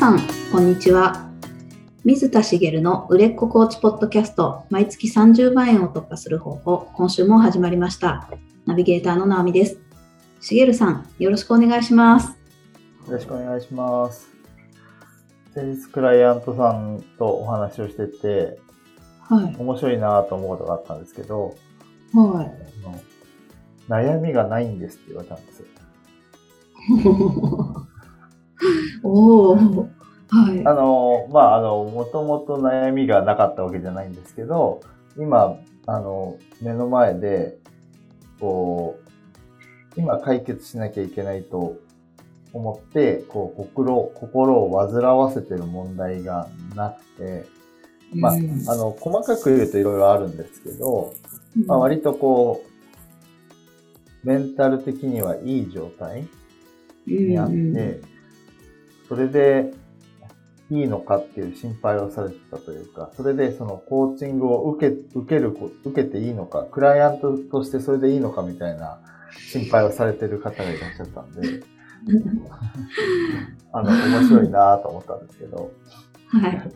さん、こんにちは。水田茂の売れっ子コーチポッドキャスト、毎月30万円を突破する方法、今週も始まりました。ナビゲーターの直美です。茂さん、よろしくお願いします。よろしくお願いします。先日クライアントさんとお話をしてて、はい。面白いなと思うことがあったんですけど、はい。悩みがないんですって言われたんですよ。おお、はい。あの、まあ、あの、もともと悩みがなかったわけじゃないんですけど、今、あの、目の前で、こう、今解決しなきゃいけないと思って、こう、心、心を煩わせてる問題がなくて、まあ、うん。あの、細かく言うといろいろあるんですけど、まあ、割とこう、メンタル的にはいい状態にあって、それでいいのかっていう心配をされてたというか、それでそのコーチングを受け、受けるこ、受けていいのか、クライアントとしてそれでいいのかみたいな心配をされてる方がいらっしゃったんで、あの、面白いなと思ったんですけど、はい。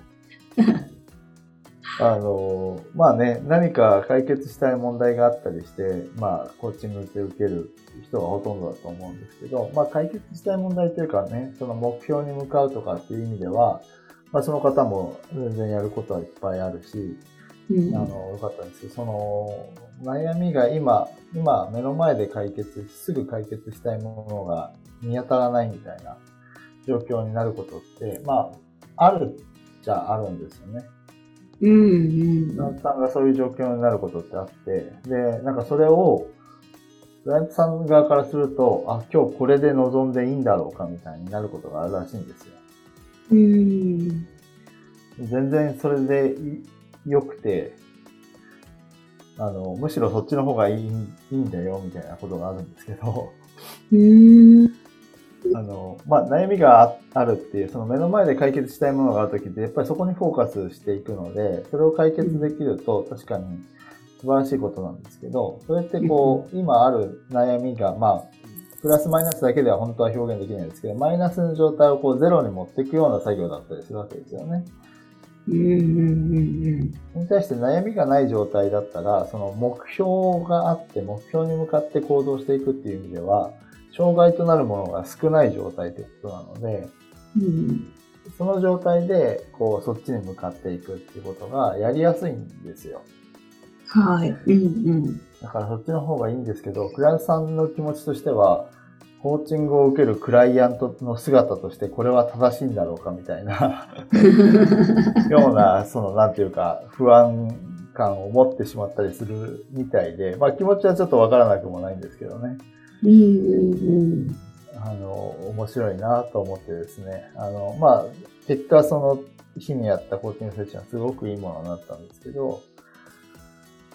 あの、まあね、何か解決したい問題があったりして、まあ、コーチングで受ける人がほとんどだと思うんですけど、まあ、解決したい問題というかね、その目標に向かうとかっていう意味では、まあ、その方も全然やることはいっぱいあるし、うんあの、よかったんですけど、その、悩みが今、今、目の前で解決、すぐ解決したいものが見当たらないみたいな状況になることって、まあ、あるじゃあるんですよね。うんうん。クラントさんがそういう状況になることってあって、で、なんかそれを、クライアントさん側からすると、あ、今日これで臨んでいいんだろうかみたいになることがあるらしいんですよ。うん。全然それでい良くて、あの、むしろそっちの方がいいいいんだよみたいなことがあるんですけど、うんまあ、悩みがああるっていう、その目の前で解決したいものがあるときって、やっぱりそこにフォーカスしていくので、それを解決できると確かに素晴らしいことなんですけど、それってこう、今ある悩みが、まあ、プラスマイナスだけでは本当は表現できないんですけど、マイナスの状態をこうゼロに持っていくような作業だったりするわけですよね。うんうんそれに対して悩みがない状態だったら、その目標があって、目標に向かって行動していくっていう意味では、障害となるものが少ない状態ということなので、うんその状態で、こう、そっちに向かっていくっていうことがやりやすいんですよ。はい。うんうんだからそっちの方がいいんですけど、クライアントさんの気持ちとしては、コーチングを受けるクライアントの姿としてこれは正しいんだろうかみたいな ような、その、なんていうか、不安感を持ってしまったりするみたいで、まあ気持ちはちょっとわからなくもないんですけどね。うんうんあの、面白いなと思ってですね。あの、まあ、結果その日にやったコーチングセッションはすごくいいものになったんですけど、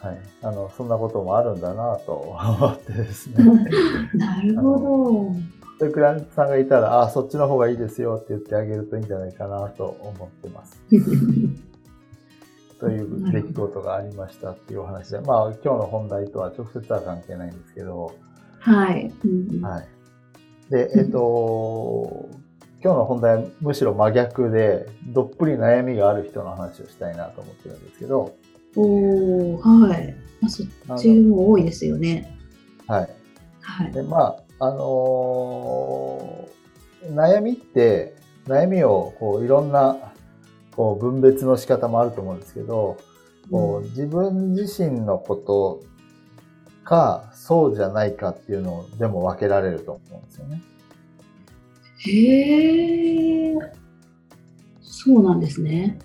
はい。あの、そんなこともあるんだなと思ってですね。なるほそういうクライアントさんがいたら、あそっちの方がいいですよって言ってあげるといいんじゃないかなと思ってます。ど。という出来事がありましたっていうお話で、まあ今日の本題とは直接は関係ないんですけど、はい。うんはい。で、えっと、今日の本題はむしろ真逆で、どっぷり悩みがある人の話をしたいなと思ってるんですけど、おおはい。まあ、そっちも多いですよね。はい。はい。で、まあ、あのー悩みって、悩みをこういろんなこう分別の仕方もあると思うんですけど、こう自分自身のことか、そうじゃないかっていうのでも分けられると思うんですよね。へえ。そうなんですね。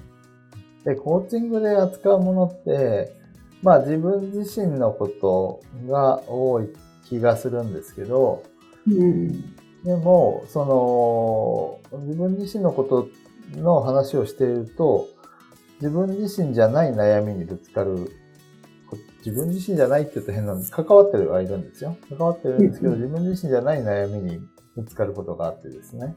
で、コーチングで扱うものって、まあ自分自身のことが多い気がするんですけど、うん。でも、その、自分自身のことの話をしていると、自分自身じゃない悩みにぶつかる、こ自分自身じゃないって言うと変なんです。関わってるはいるんですよ。関わってるんですけど、うん自分自身じゃない悩みにぶつかることがあってですね。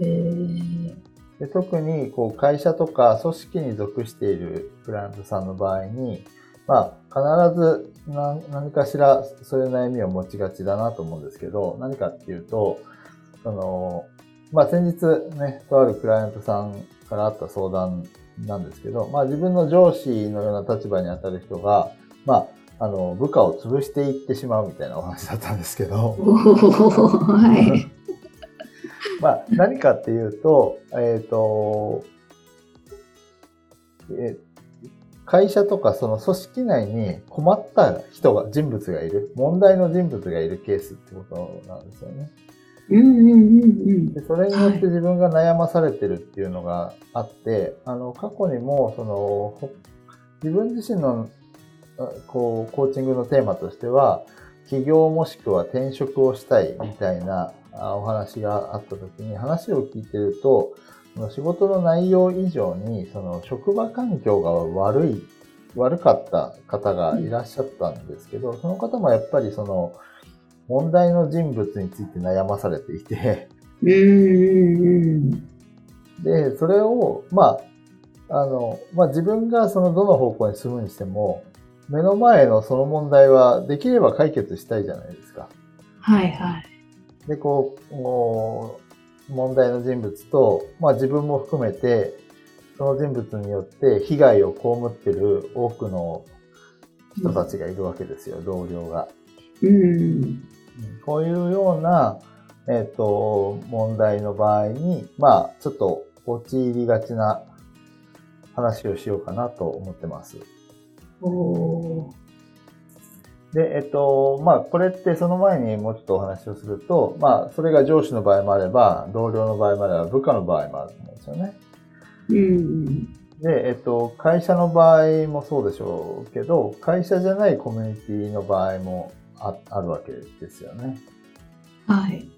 へえ。で特にこう会社とか組織に属しているクライアントさんの場合に、まあ、必ず何何かしらそういう悩みを持ちがちだなと思うんですけど、何かっていうと、その、まあ先日ね、とあるクライアントさんからあった相談なんですけど、まあ自分の上司のような立場に当たる人が、まあ、あの、部下を潰していってしまうみたいなお話だったんですけど、はい。まあ何かっていうと、えっ、ー、と、え会社とかその組織内に困った人が、人物がいる、問題の人物がいるケースってことなんですよね。それによって自分が悩まされてるっていうのがあって、はい、あの、過去にも、その、自分自身の、こう、コーチングのテーマとしては、起業もしくは転職をしたいみたいなお話があった時に、話を聞いてると、仕事の内容以上に、その職場環境が悪い、悪かった方がいらっしゃったんですけど、その方もやっぱりその、問題の人物について悩まされていて、で、それを、まあ、あの、まあ、自分がそのどの方向に進むにしても、目の前のその問題はできれば解決したいじゃないですか。はいはい。で、こう、問題の人物と、まあ自分も含めて、その人物によって被害を被ってる多くの人たちがいるわけですよ、うん、同僚が。うん。こういうような、えっ、ー、と、問題の場合に、まあ、ちょっと陥りがちな話をしようかなと思ってます。おで、えっと、まあ、これってその前にもうちょっとお話をすると、まあ、それが上司の場合もあれば、同僚の場合もあれば、部下の場合もあると思うんですよね。うん。で、えっと、会社の場合もそうでしょうけど、会社じゃないコミュニティの場合もああるわけですよね。はい。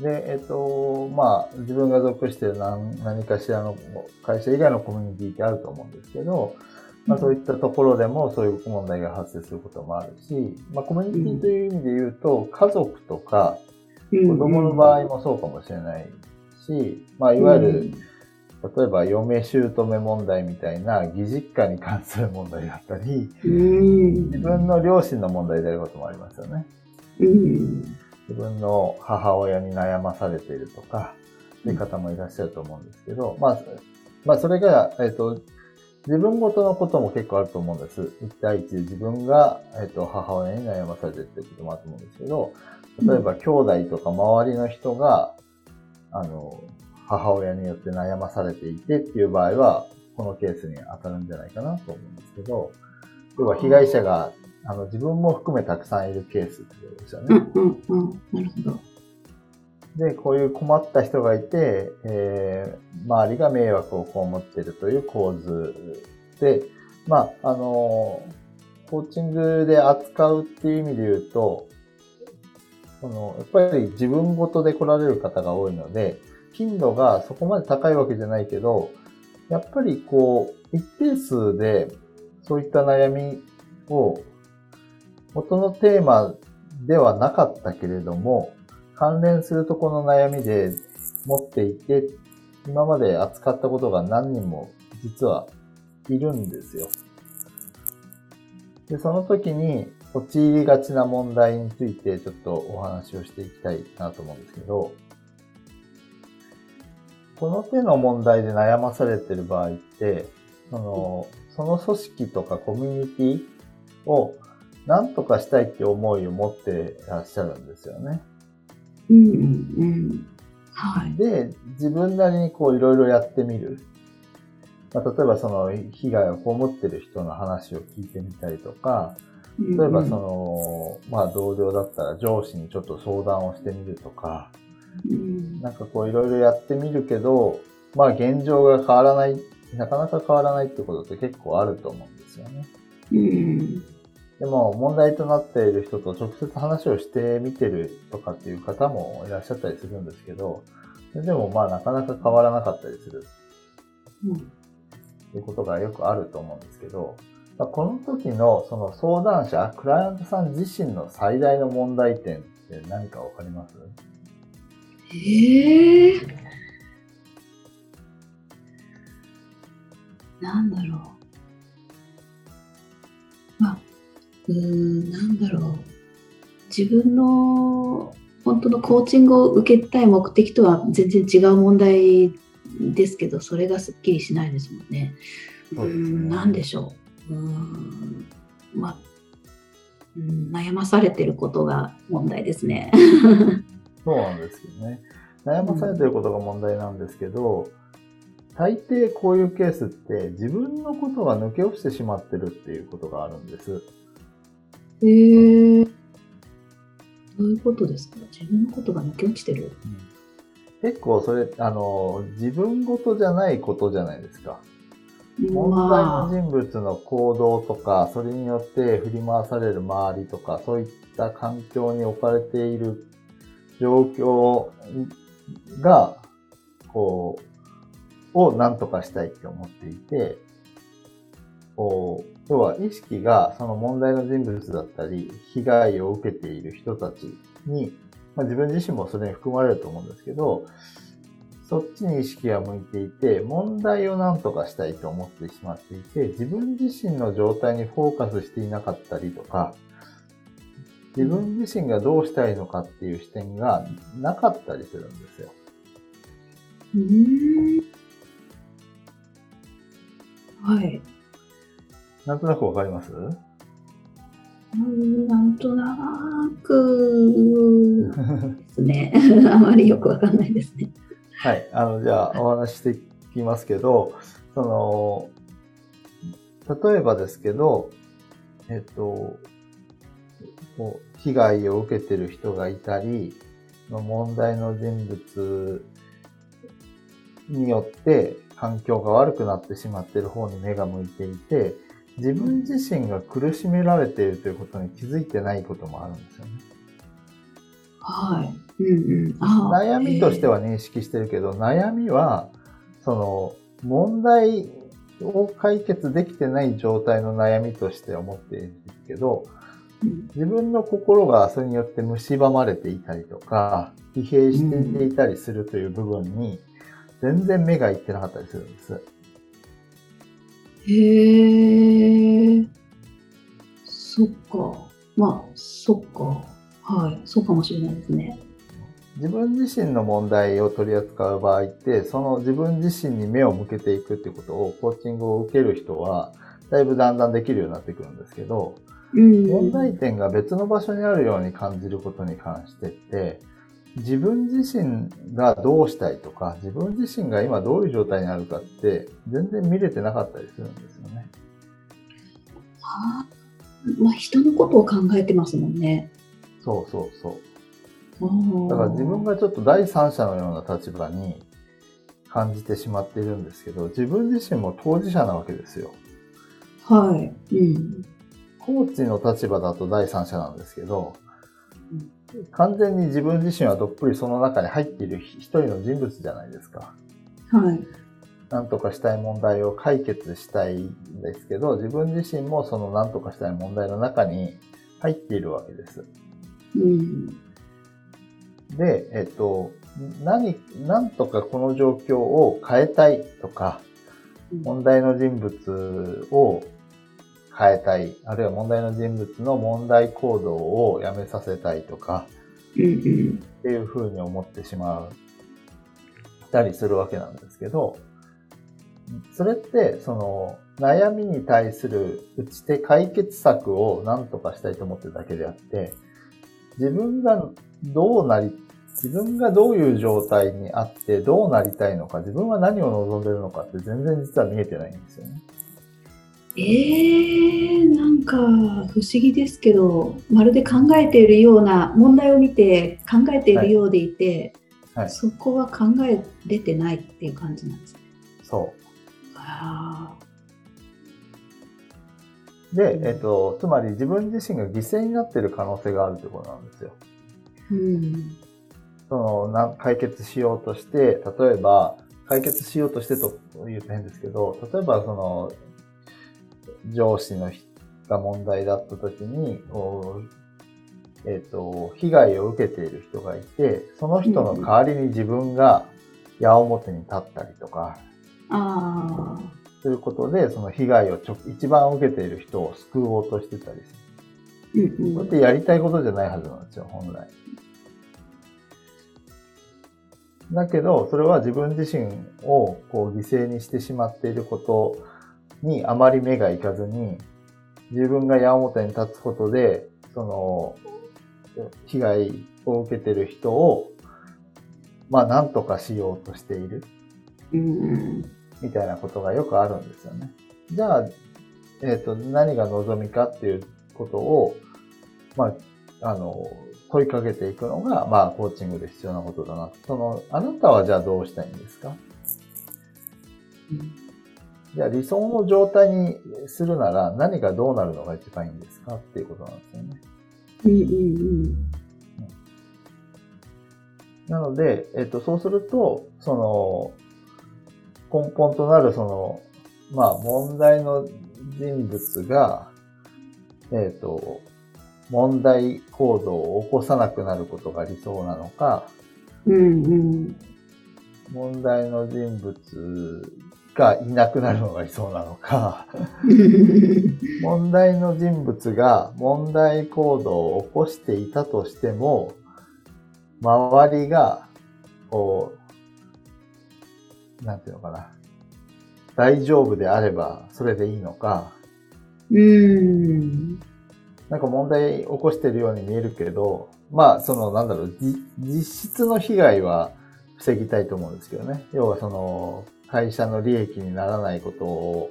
で、えっと、まあ、自分が属している何何かしらの会社以外のコミュニティってあると思うんですけど、まあ、そういったところでもそういう問題が発生することもあるし、まあ、コミュニティという意味で言うと、家族とか子供の場合もそうかもしれないし、まあ、いわゆる、例えば嫁姑問題みたいな義実家に関する問題だったり、自分の両親の問題であることもありますよね。自分の母親に悩まされているとか、っていう方もいらっしゃると思うんですけど、まあ、まあ、それが、えっ、ー、と、自分ごとのことも結構あると思うんです。一対一で自分が、えっ、ー、と、母親に悩まされてるってこともあると思うんですけど、例えば兄弟とか周りの人が、あの、母親によって悩まされていてっていう場合は、このケースに当たるんじゃないかなと思うんですけど、要は被害者が、あの、自分も含めたくさんいるケースってことですよね。うんうんうん。なるほど。で、こういう困った人がいて、えー、周りが迷惑を被っているという構図で、まあ、あの、コーチングで扱うっていう意味で言うと、その、やっぱり自分ごとで来られる方が多いので、頻度がそこまで高いわけじゃないけど、やっぱりこう、一定数でそういった悩みを元のテーマではなかったけれども、関連するとこの悩みで持っていて、今まで扱ったことが何人も実はいるんですよ。で、その時に陥りがちな問題についてちょっとお話をしていきたいなと思うんですけど、この手の問題で悩まされてる場合って、その、その組織とかコミュニティを何とかしたいって思いを持ってらっしゃるんですよね。うんうんはい、で、自分なりにこういろいろやってみる。まあ、例えばその被害を被ってる人の話を聞いてみたりとか、例えばその、まあ同僚だったら上司にちょっと相談をしてみるとか、うん、なんかこういろいろやってみるけど、まあ現状が変わらない、なかなか変わらないってことって結構あると思うんですよね。うんでも問題となっている人と直接話をしてみてるとかっていう方もいらっしゃったりするんですけど、でもまあなかなか変わらなかったりする。うん。っていうことがよくあると思うんですけど、この時のその相談者、クライアントさん自身の最大の問題点って何かわかります？ええー、なんだろう。うーん、なんだろう。自分の本当のコーチングを受けたい目的とは全然違う問題ですけど、それがすっきりしないですもんね。う、ね、ん、なんでしょう。うん、まあ、うん、悩まされてることが問題ですね。そうなんですよね。悩まされてることが問題なんですけど、大抵こういうケースって自分のことが抜け落ちてしまってるっていうことがあるんです。へえー。どういうことですか？自分のことが抜け落ちてる、うん、結構それ、あの、自分事じゃないことじゃないですか。問題の人物の行動とか、それによって振り回される周りとか、そういった環境に置かれている状況が、こう、を何とかしたいって思っていて、こう、要は意識がその問題の人物だったり、被害を受けている人たちに、まあ、自分自身もそれに含まれると思うんですけど、そっちに意識が向いていて、問題を何とかしたいと思ってしまっていて、自分自身の状態にフォーカスしていなかったりとか、自分自身がどうしたいのかっていう視点がなかったりするんですよ。はい。なんとなくわかります？うんなんとなくですね。あまりよくわかんないですね。はい。あの、じゃあお話ししていきますけど、その、例えばですけど、えっと、こう被害を受けてる人がいたり、の問題の人物によって環境が悪くなってしまっている方に目が向いていて、自分自身が苦しめられているということに気づいてないこともあるんですよね。はい。うんうん、悩みとしては認識してるけど、悩みは、その、問題を解決できてない状態の悩みとして思っているんですけど、自分の心がそれによって蝕まれていたりとか、疲弊していたりするという部分に、全然目がいってなかったりするんです。へえ。そっか。まあ、そっか。はい。そうかもしれないですね。自分自身の問題を取り扱う場合って、その自分自身に目を向けていくっていうことを、コーチングを受ける人は、だいぶだんだんできるようになってくるんですけど、うん、問題点が別の場所にあるように感じることに関してって、自分自身がどうしたいとか、自分自身が今どういう状態にあるかって、全然見れてなかったりするんですよね。はあ、まあ人のことを考えてますもんね。そうそうそう。だから自分がちょっと第三者のような立場に感じてしまっているんですけど、自分自身も当事者なわけですよ。はい。うん。コーチの立場だと第三者なんですけど、完全に自分自身はどっぷりその中に入っている一人の人物じゃないですか。はい。なんとかしたい問題を解決したいんですけど、自分自身もそのなんとかしたい問題の中に入っているわけです。うん、で、えっと、何、なんとかこの状況を変えたいとか、問題の人物を変えたい、あるいは問題の人物の問題行動をやめさせたいとか、っていうふうに思ってしまう、たりするわけなんですけど、それって、その、悩みに対する打ち手解決策を何とかしたいと思ってるだけであって、自分がどうなり、自分がどういう状態にあってどうなりたいのか、自分は何を望んでるのかって全然実は見えてないんですよね。えー、なんか不思議ですけどまるで考えているような問題を見て考えているようでいて、はい。はい、そこは考えれてないっていう感じなんですね。そう。で、えっと、つまり自分自身が犠牲になっている可能性があるということなんですよ。うん、そのな解決しようとして、例えば、解決しようとしてと言うと変ですけど、例えばその上司のが問題だった時に、えっ、ー、と、被害を受けている人がいて、その人の代わりに自分が矢面に立ったりとか、あということで、その被害をちょ一番受けている人を救おうとしてたりする。うんうん、これってやりたいことじゃないはずなんですよ、本来。だけど、それは自分自身をこう犠牲にしてしまっていることにあまり目がいかずに、自分が矢面に立つことで、その、被害を受けてる人を、まあ、なんとかしようとしている。みたいなことがよくあるんですよね。じゃあ、えっ、ー、と、何が望みかっていうことを、まあ、あの、問いかけていくのが、まあ、コーチングで必要なことだな。その、あなたはじゃあどうしたいんですか、うん、じゃあ理想の状態にするなら何がどうなるのが一番いいんですか？っていうことなんですよね。うんうんうん。なので、えっと、そうすると、その、根本となるその、まあ、問題の人物が、えっと、問題行動を起こさなくなることが理想なのか、うんうん、問題の人物がいなくなるのが理想なのか 問題の人物が問題行動を起こしていたとしても、周りが、こう、なんていうのかな、大丈夫であればそれでいいのか、うん。なんか問題起こしてるように見えるけど、まあ、その、なんだろう、実質の被害は防ぎたいと思うんですけどね。要はその、会社の利益にならないことを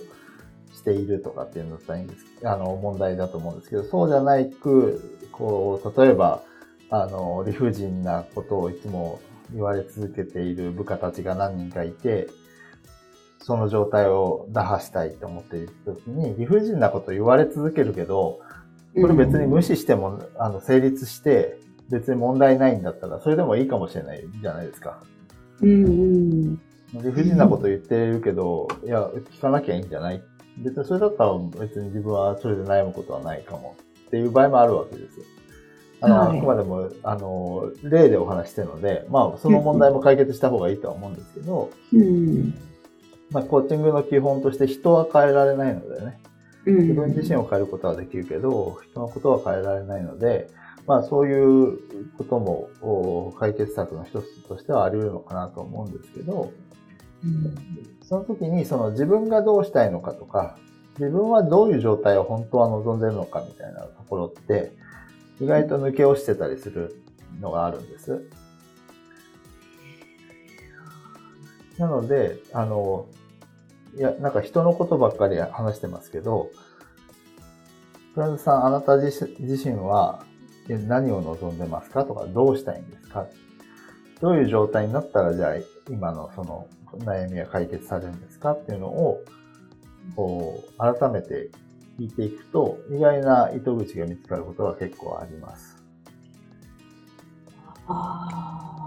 しているとかっていうのだったらいいんです、あの、問題だと思うんですけど、そうじゃないく、こう、例えば、あの、理不尽なことをいつも言われ続けている部下たちが何人かいて、その状態を打破したいと思っているときに、理不尽なこと言われ続けるけど、これ別に無視しても、あの、成立して、別に問題ないんだったら、それでもいいかもしれないじゃないですか。うんうん。理不尽なこと言ってるけど、いや、聞かなきゃいいんじゃない？別にそれだったら別に自分はそれで悩むことはないかもっていう場合もあるわけですよ。あの、はい、あくまでも、あの、例でお話してるので、まあ、その問題も解決した方がいいとは思うんですけど、うん、まあ、コーチングの基本として人は変えられないのでね、自分自身を変えることはできるけど、人のことは変えられないので、まあそういうことも解決策の一つとしてはあり得るのかなと思うんですけど、うん、その時にその自分がどうしたいのかとか、自分はどういう状態を本当は望んでるのかみたいなところって、意外と抜け落ちてたりするのがあるんです。なので、あの、いや、なんか人のことばっかり話してますけど、フランスさん、あなた自身は何を望んでますかとか、どうしたいんですか？どういう状態になったら、じゃあ、今のその悩みは解決されるんですかっていうのを、こう、改めて聞いていくと、意外な糸口が見つかることが結構あります。ああ。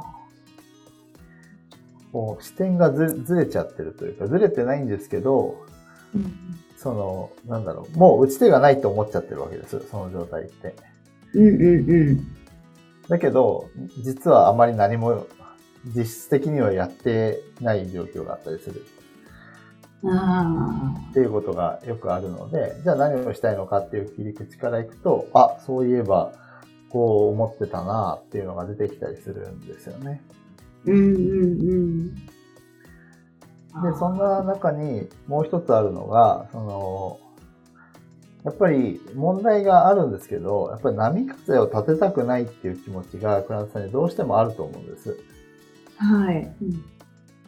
こう視点がずずれちゃってるというか、ずれてないんですけど、うん、その、なんだろう、もう打ち手がないと思っちゃってるわけです、その状態って。うんうんうん。だけど、実はあまり何も実質的にはやってない状況があったりする。っていうことがよくあるので、じゃあ何をしたいのかっていう切り口からいくと、あ、そういえば、こう思ってたなっていうのが出てきたりするんですよね。うんうんうん。で、そんな中にもう一つあるのが、その、やっぱり問題があるんですけど、やっぱり波風を立てたくないっていう気持ちが、クランさんにどうしてもあると思うんです。はい。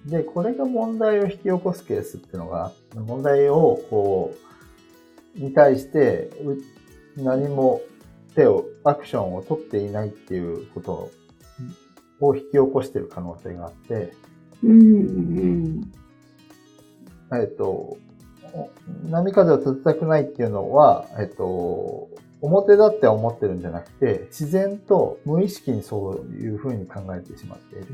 うん、で、これが問題を引き起こすケースっていうのが、問題をこう、に対して何も手を、アクションを取っていないっていうことを引き起こしている可能性があって、うんうんえっと、波風を立てたくないっていうのは、えっと、表だって思ってるんじゃなくて、自然と無意識にそういうふうに考えてしまっている。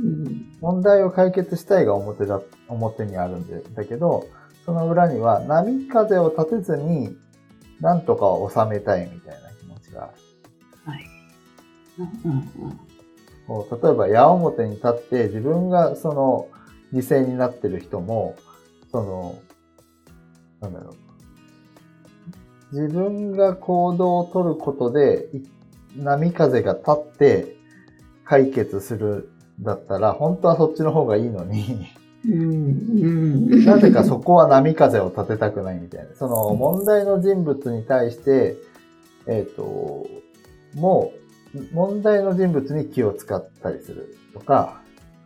うん、問題を解決したいが表だ、表にあるんで、だけど、その裏には波風を立てずに、なんとか収めたいみたいな気持ちがある。はい。うんうん例えば矢面に立って自分がその犠牲になってる人も、その、なんだろう。自分が行動をとることで波風が立って解決するだったら、本当はそっちの方がいいのに。なぜかそこは波風を立てたくないみたいな。その問題の人物に対して、えっ、と、もう、問題の人物に気を使ったりするとか、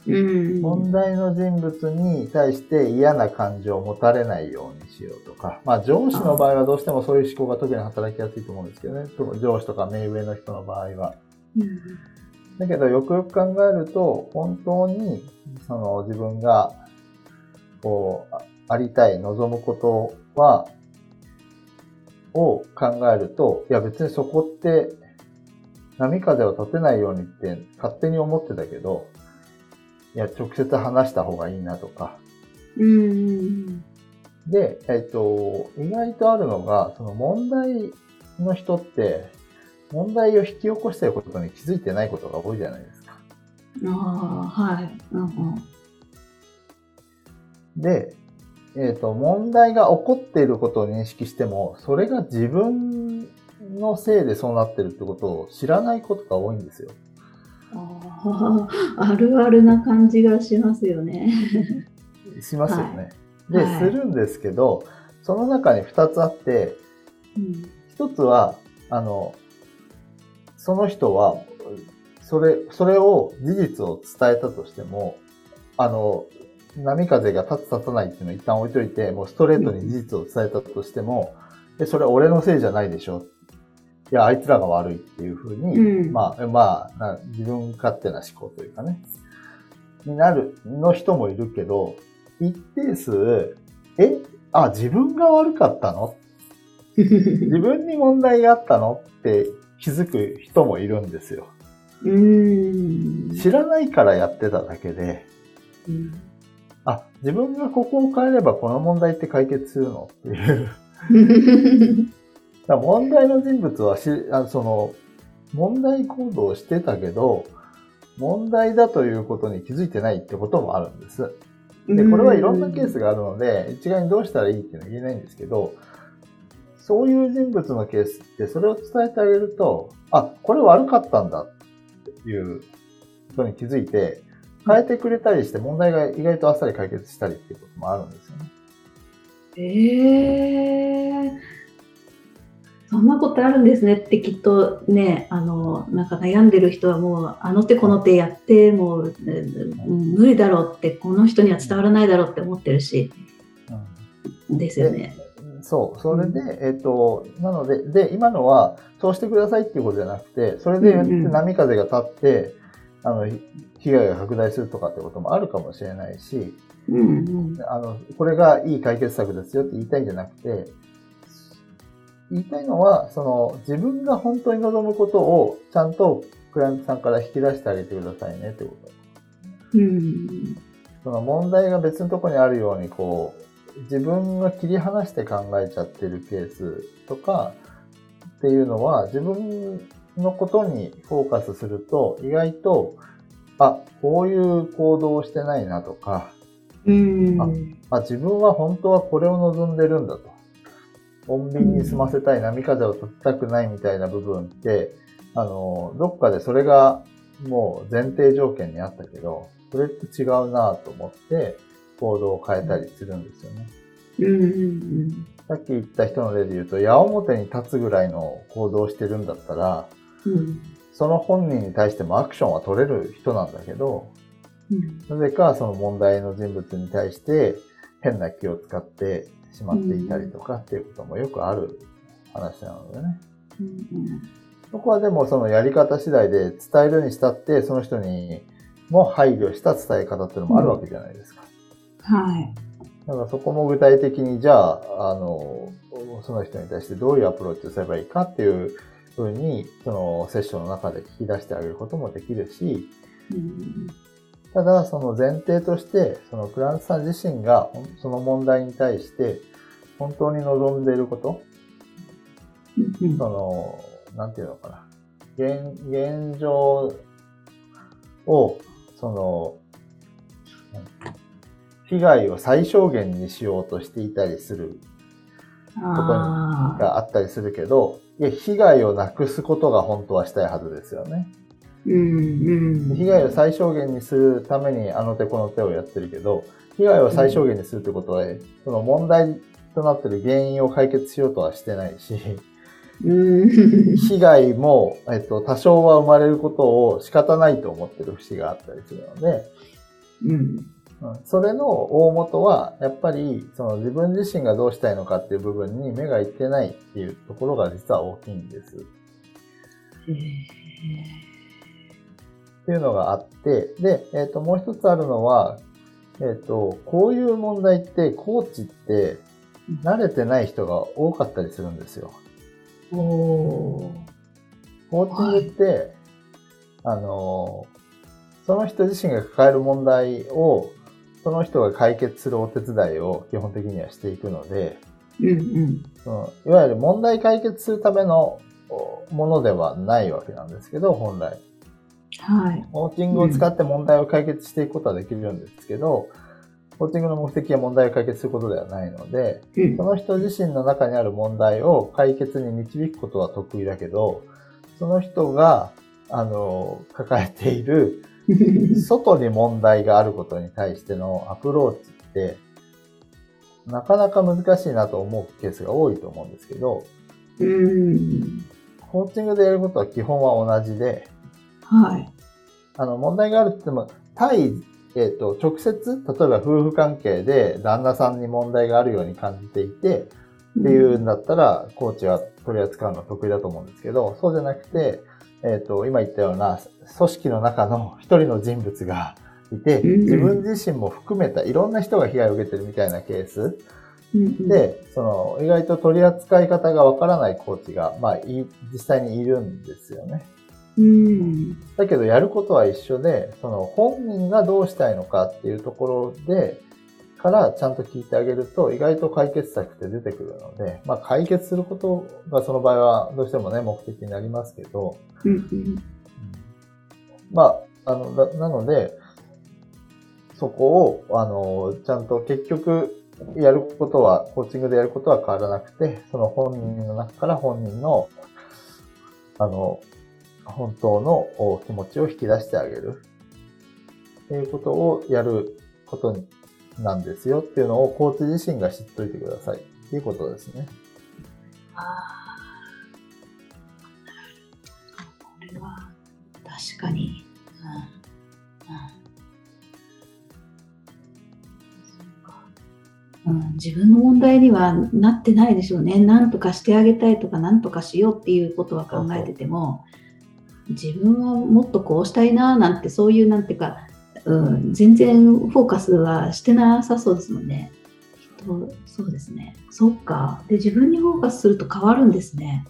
うん。問題の人物に対して嫌な感情を持たれないようにしようとか、まあ上司の場合はどうしてもそういう思考が特に働きやすいと思うんですけどね、と上司とか目上の人の場合は。うんだけどよくよく考えると、本当にその自分がこうあありたい、望むことは、を考えると、いや別にそこって波風を立てないようにって勝手に思ってたけど、いや直接話した方がいいなとか。うんで、えっと、意外とあるのが、その問題の人って、問題を引き起こしていることに気づいてないことが多いじゃないですか。ああはいうんうんで、えっ、と、問題が起こっていることを認識しても、それが自分のせいでそうなってるってことを知らないことが多いんですよ。ああ あるあるな感じがしますよね。しますよね。で、はいはいするんですけど、その中に2つあって、うん1つは、あの、その人は、それ、それを事実を伝えたとしても、あの、波風が立つ立たないっていうのを一旦置いといて、もうストレートに事実を伝えたとしても、でそれ俺のせいじゃないでしょ。いや、あいつらが悪いっていうふうに、うん。まあ、まあな、自分勝手な思考というかね、になる、の人もいるけど、一定数、え、あ、自分が悪かったの？自分に問題があったの？って気づく人もいるんですよ。うん知らないからやってただけで、うんあ、自分がここを変えればこの問題って解決するの？っていう。だ問題の人物はしあその問題行動をしてたけど、問題だということに気づいてないってこともあるんです。で、これはいろんなケースがあるので、一概にどうしたらいいっていうのは言えないんですけど、そういう人物のケースってそれを伝えてあげると、あ、これ悪かったんだっていうことに気づいて、変えてくれたりして問題が意外とあっさり解決したりっていうこともあるんですよね。ええそんなことあるんですねってきっとね、あの、なんか悩んでる人はもう、あの手この手やって、もう、えうん無理だろうって、この人には伝わらないだろうって思ってるし、ですよね。そう。それで、えっ、と、なので、で、今のは、そうしてくださいっていうことじゃなくて、それで言ってうんうん波風が立って、あの、ひ被害が拡大するとかってこともあるかもしれないし、うんうんあの、これがいい解決策ですよって言いたいんじゃなくて、言いたいのは、その、自分が本当に望むことを、ちゃんとクライアントさんから引き出してあげてくださいねってこと。うんその問題が別のところにあるように、こう、自分が切り離して考えちゃってるケースとかっていうのは、自分のことにフォーカスすると、意外と、あ、こういう行動をしてないなとか、うんあ、自分は本当はこれを望んでるんだと。穏便に済ませたい、波風を立てたくないみたいな部分って、あの、どっかでそれがもう前提条件にあったけど、それって違うなと思って行動を変えたりするんですよね。うんうんさっき言った人の例で言うと、矢面に立つぐらいの行動をしてるんだったら、うんその本人に対してもアクションは取れる人なんだけど、うんなぜかその問題の人物に対して変な気を使ってしまっていたりとかっていうこともよくある話なのでね。うんそこはでもそのやり方次第で伝えるにしたってその人にも配慮した伝え方っていうのもあるわけじゃないですか。はい。だからそこも具体的にじゃあ、あの、その人に対してどういうアプローチをすればいいかっていうふうに、そのセッションの中で聞き出してあげることもできるし、うんただ、その前提として、そのクラントさん自身が、その問題に対して、本当に望んでいること、うんその、なんていうのかな。現、現状を、その、被害を最小限にしようとしていたりするああ。があったりするけど、いや、被害をなくすことが本当はしたいはずですよね。うんうん、被害を最小限にするためにあの手この手をやってるけど、被害を最小限にするってことは、うん、その問題となってる原因を解決しようとはしてないし、被害も、えっと、多少は生まれることを仕方ないと思ってる節があったりするので、うん、それの大元は、やっぱり、その自分自身がどうしたいのかっていう部分に目がいってないっていうところが実は大きいんです。っていうのがあって、で、えっ、ー、と、もう一つあるのは、えっ、ー、と、こういう問題って、コーチって慣れてない人が多かったりするんですよ。おコーチングって、はい、あの、その人自身が抱える問題を、その人が解決するお手伝いを基本的にはしていくので、うんうん、そのいわゆる問題解決するためのものではないわけなんですけど、本来。はい。コーチングを使って問題を解決していくことはできるんですけど、コーチングの目的は問題を解決することではないので、うん、その人自身の中にある問題を解決に導くことは得意だけど、その人が、あの、抱えている、外に問題があることに対してのアプローチって、なかなか難しいなと思うケースが多いと思うんですけど、うん、コーチングでやることは基本は同じで、はい。あの、問題があるって言っても、対えっ、ー、と、直接、例えば夫婦関係で旦那さんに問題があるように感じていて、っていうんだったら、コーチは取り扱うのは得意だと思うんですけど、そうじゃなくて、えっ、ー、と、今言ったような組織の中の 一人の人物がいて、自分自身も含めたいろんな人が被害を受けてるみたいなケース。で、その、意外と取り扱い方がわからないコーチが、まあ、実際にいるんですよね。うん、だけどやることは一緒で、その本人がどうしたいのかっていうところで、からちゃんと聞いてあげると意外と解決策って出てくるので、まあ解決することがその場合はどうしてもね、目的になりますけど、うん、まあ、あの、なので、そこを、あの、ちゃんと結局、やることは、コーチングでやることは変わらなくて、その本人の中から本人の、あの、本当の気持ちを引き出してあげる。っていうことをやることなんですよっていうのをコーチ自身が知っといてくださいっていうことですね。ああ。これは確かに。うん、うん、自分の問題にはなってないでしょうね。何とかしてあげたいとか、何とかしようっていうことは考えてても、自分はもっとこうしたいななんてそういうなんていうか、うん、全然フォーカスはしてなさそうですもんね。とそうですね。そっか。で自分にフォーカスすると変わるんですね。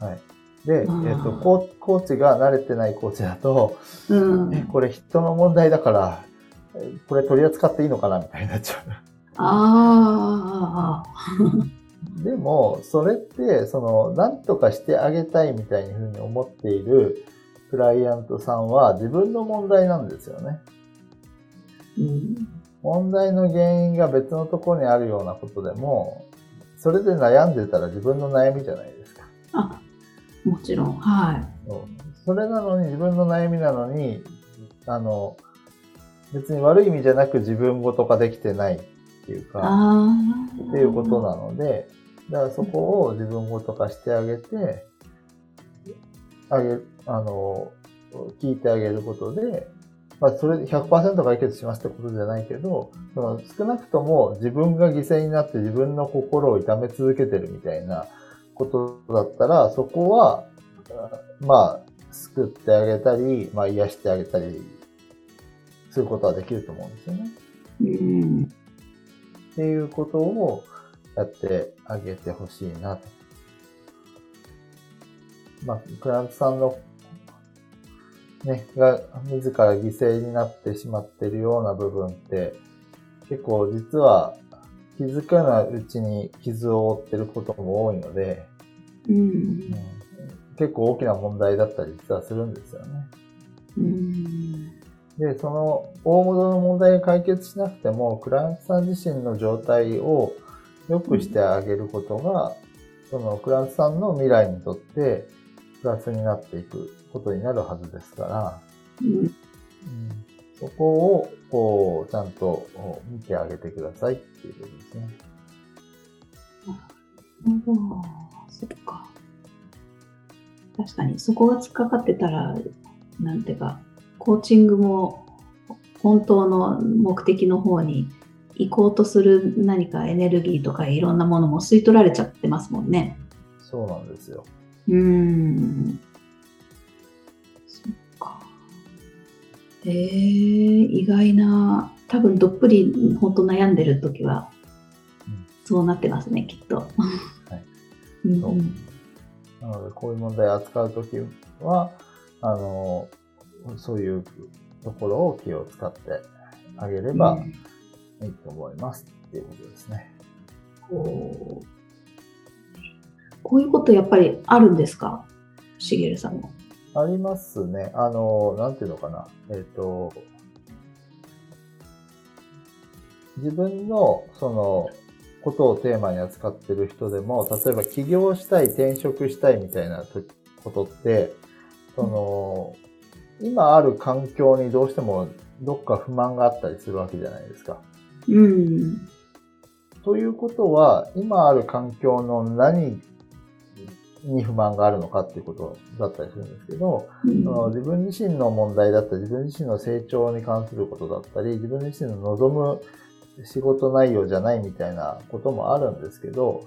はい。で、えっ、ー、とコ、コーチが慣れてないコーチだと、うん、えこれ人の問題だから、これ取り扱っていいのかなみたいになっちゃう。ああ。でも、それって、その、なんとかしてあげたいみたいにふうに思っているクライアントさんは自分の問題なんですよね。うん、問題の原因が別のところにあるようなことでも、それで悩んでたら自分の悩みじゃないですか。あ、もちろん。はい。それなのに、自分の悩みなのに、あの、別に悪い意味じゃなく自分ごと化できてないっていうか、っていうことなので、だからそこを自分ごと化してあげて、あげ、あの、聞いてあげることで、まあ、それで100%解決しますってことじゃないけど、その少なくとも自分が犠牲になって自分の心を痛め続けてるみたいなことだったら、そこは、まあ、救ってあげたり、まあ、癒してあげたりすることはできると思うんですよね。うん、っていうことをやってあげてほしいなとまあ、クラントさんの、ね、が、自ら犠牲になってしまっているような部分って、結構実は気づかないうちに傷を負ってることも多いので、うん、うん、結構大きな問題だったり実はするんですよね。うん、で、その大元の問題が解決しなくても、クライアントさん自身の状態を良くしてあげることが、そのクライアントさんの未来にとってプラスになっていくことになるはずですから、うん、うん、そこを、こう、ちゃんと見てあげてくださいっていうことですね。なるほど。そっか。確かに、そこが突っかかってたら、なんていうか、コーチングも本当の目的の方に行こうとする何かエネルギーとかいろんなものも吸い取られちゃってますもんね。そうなんですよ。うーん。えー、意外な、多分どっぷり本当悩んでる時は、そうなってますね、きっと。はい。うん、そうなので、こういう問題を扱う時は、あの、そういうところを気を使ってあげればいいと思いますっていうことですね。こうこういうことやっぱりあるんですか？しげるさんも。ありますね。あの、なんていうのかな。えっ、ー、と、自分の、その、ことをテーマに扱ってる人でも、例えば起業したい、転職したいみたいなことって、その、今ある環境にどうしてもどっか不満があったりするわけじゃないですか。うん。ということは、今ある環境の何に不満があるのかっていうことだったりするんですけど、うん、の自分自身の問題だったり、自分自身の成長に関することだったり、自分自身の望む仕事内容じゃないみたいなこともあるんですけど、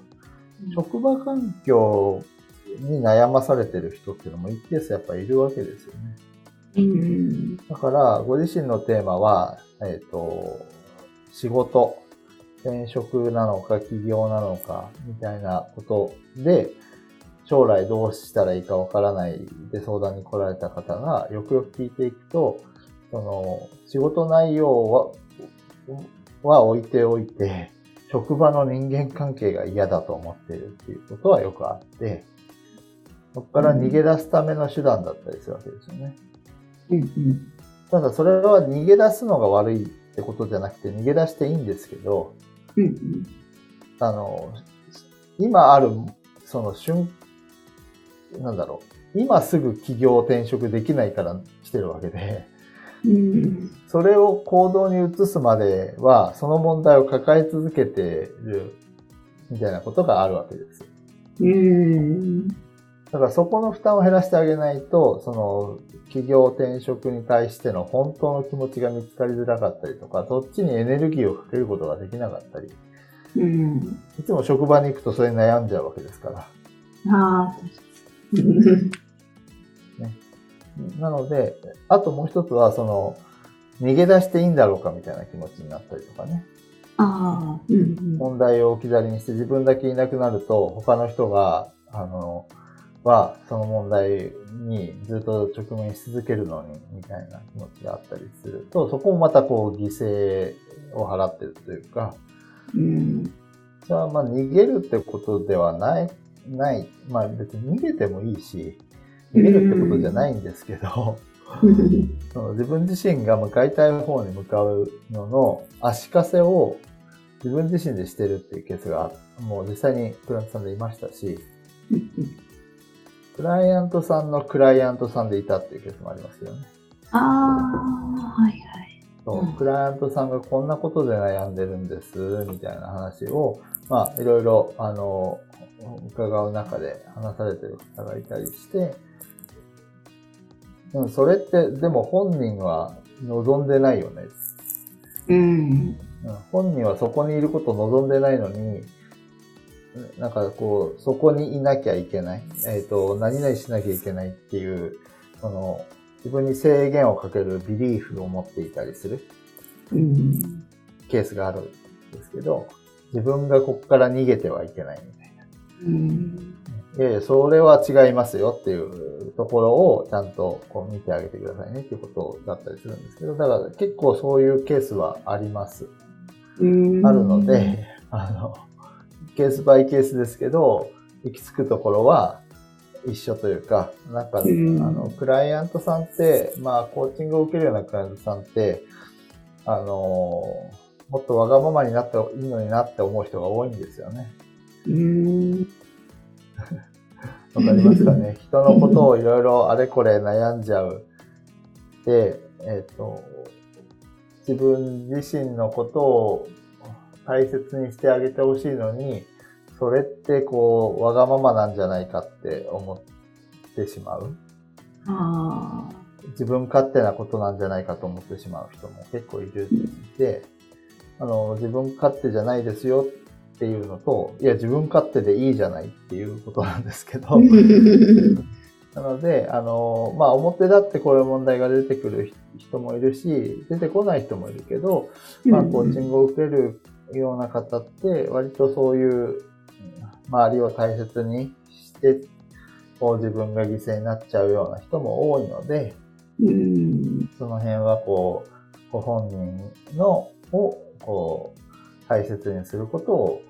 職場環境に悩まされてる人っていうのも一定数やっぱいるわけですよね。うん、だから、ご自身のテーマは、えっ、ー、と、仕事、転職なのか起業なのか、みたいなことで、将来どうしたらいいかわからないで相談に来られた方が、よくよく聞いていくと、その、仕事内容は、は置いておいて、職場の人間関係が嫌だと思っているっていうことはよくあって、そこから逃げ出すための手段だったりするわけですよね。うんうん、ただそれは逃げ出すのが悪いってことじゃなくて逃げ出していいんですけど、うんうん、あの、今ある、その瞬、なんだろう、今すぐ起業転職できないから来てるわけで、うん、それを行動に移すまでは、その問題を抱え続けてるみたいなことがあるわけです。うん。だからそこの負担を減らしてあげないと、その企業転職に対しての本当の気持ちが見つかりづらかったりとか、そっちにエネルギーをかけることができなかったり、うん、いつも職場に行くとそれに悩んじゃうわけですから。ああ、ね。なので、あともう一つは、その、逃げ出していいんだろうかみたいな気持ちになったりとかね。ああ、うんうん、問題を置き去りにして自分だけいなくなると、他の人が、あの、は、その問題にずっと直面し続けるのに、みたいな気持ちがあったりすると、そこもまたこう犠牲を払ってるというか、うん。じゃあ、まあ逃げるってことではない、ない。まあ別に逃げてもいいし、逃げるってことじゃないんですけど、その自分自身が向かいたい方に向かうのの足かせを自分自身でしてるっていうケースがもう実際にクライアントさんでいましたし、クライアントさんのクライアントさんでいたっていうケースもありますよね。ああ、はいはい。クライアントさんがこんなことで悩んでるんです、みたいな話を、まあ、いろいろ、あの、伺う中で話されてる方がいたりして、うん、それって、でも本人は望んでないよね。うん。本人はそこにいることを望んでないのに、なんかこう、そこにいなきゃいけない。えっ、ー、と、何々しなきゃいけないっていう、その、自分に制限をかけるビリーフを持っていたりする、うん、ケースがあるんですけど、自分がここから逃げてはいけないみたいな。うん、いやいや、それは違いますよっていうところをちゃんとこう見てあげてくださいねっていうことだったりするんですけど、だから結構そういうケースはあります。うん、あるので、あの、ケースバイケースですけど、行き着くところは一緒というか、なんか、あの、クライアントさんって、まあ、コーチングを受けるようなクライアントさんって、あの、もっとわがままになっていいのになって思う人が多いんですよね。うん。わかりますかね？人のことをいろいろあれこれ悩んじゃう。で、えっ、ー、と、自分自身のことを大切にしてあげてほしいのに、それってこう、わがままなんじゃないかって思ってしまう？あ自分勝手なことなんじゃないかと思ってしまう人も結構いるんで、あの、自分勝手じゃないですよっていうのと、いや、自分勝手でいいじゃないっていうことなんですけど、なので、あの、まあ、表だってこういう問題が出てくる人もいるし、出てこない人もいるけど、まあ、コーチングを受けるような方って、割とそういう周りを大切にして、こう自分が犠牲になっちゃうような人も多いので、その辺はこう、ご本人のをこう大切にすることを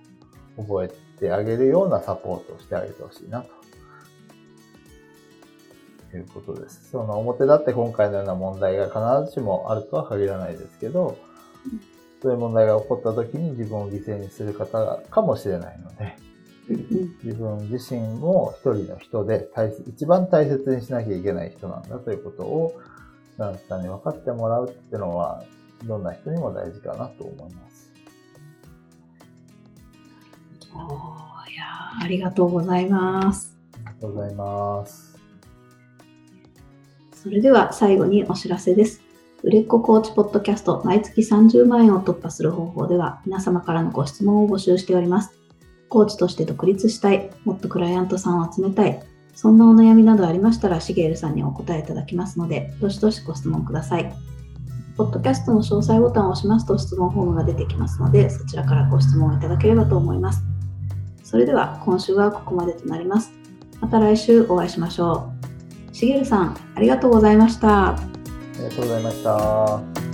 覚えてあげるようなサポートをしてあげてほしいなと。いうことです。その表だって今回のような問題が必ずしもあるとは限らないですけど、そういう問題が起こった時に自分を犠牲にする方かもしれないので、自分自身も一人の人で大一番大切にしなきゃいけない人なんだということを、ダンスさんに分かってもらうっていうのは、どんな人にも大事かなと思います。おいやありがとうございます。ありがとうございます。それでは最後にお知らせです。売れっ子コーチポッドキャスト毎月30万円を突破する方法では皆様からのご質問を募集しております。コーチとして独立したい、もっとクライアントさんを集めたい、そんなお悩みなどありましたら、しげるさんにお答えいただきますので、どしどしご質問ください。ポッドキャストの詳細ボタンを押しますと質問フォームが出てきますので、そちらからご質問いただければと思います。それでは今週はここまでとなります。また来週お会いしましょう。しげるさん、ありがとうございました。ありがとうございました。